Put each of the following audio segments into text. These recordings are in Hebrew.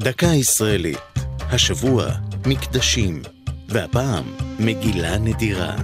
דקה ישראלית, השבוע מקדשים, והפעם מגילה נדירה.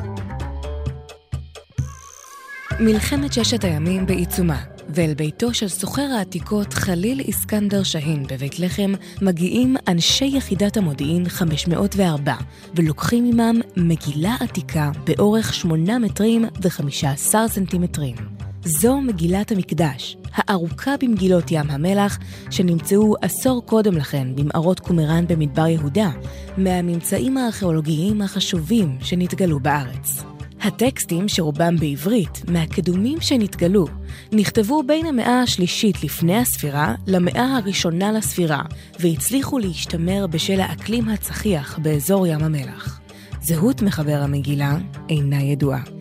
מלחמת ששת הימים בעיצומה, ואל ביתו של סוחר העתיקות חליל איסקנדר שהין בבית לחם מגיעים אנשי יחידת המודיעין 504, ולוקחים עמם מגילה עתיקה באורך 8 מטרים ו-15 סנטימטרים. זו מגילת המקדש, הארוכה במגילות ים המלח, שנמצאו עשור קודם לכן במערות קומראן במדבר יהודה, מהממצאים הארכיאולוגיים החשובים שנתגלו בארץ. הטקסטים, שרובם בעברית, מהקדומים שנתגלו, נכתבו בין המאה השלישית לפני הספירה למאה הראשונה לספירה, והצליחו להשתמר בשל האקלים הצחיח באזור ים המלח. זהות מחבר המגילה אינה ידועה.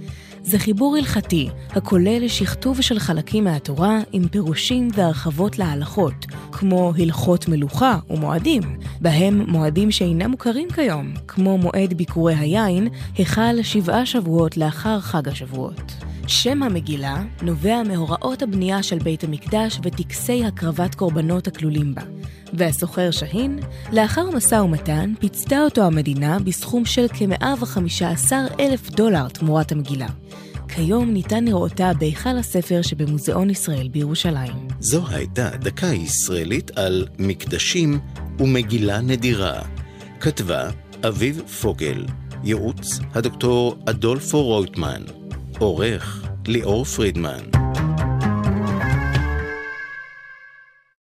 זה חיבור הלכתי, הכולל שכתוב של חלקים מהתורה עם פירושים והרחבות להלכות, כמו הלכות מלוכה ומועדים, בהם מועדים שאינם מוכרים כיום, כמו מועד ביקורי היין, החל שבעה שבועות לאחר חג השבועות. שם המגילה נובע מהוראות הבנייה של בית המקדש וטקסי הקרבת קורבנות הכלולים בה. והסוחר שהין, לאחר משא ומתן, פיצתה אותו המדינה בסכום של כ-115 אלף דולר תמורת המגילה. כיום ניתן לראותה בהיכל הספר שבמוזיאון ישראל בירושלים. זו הייתה דקה ישראלית על מקדשים ומגילה נדירה. כתבה אביב פוגל, ייעוץ הדוקטור אדולפו רויטמן, עורך ליאור פרידמן.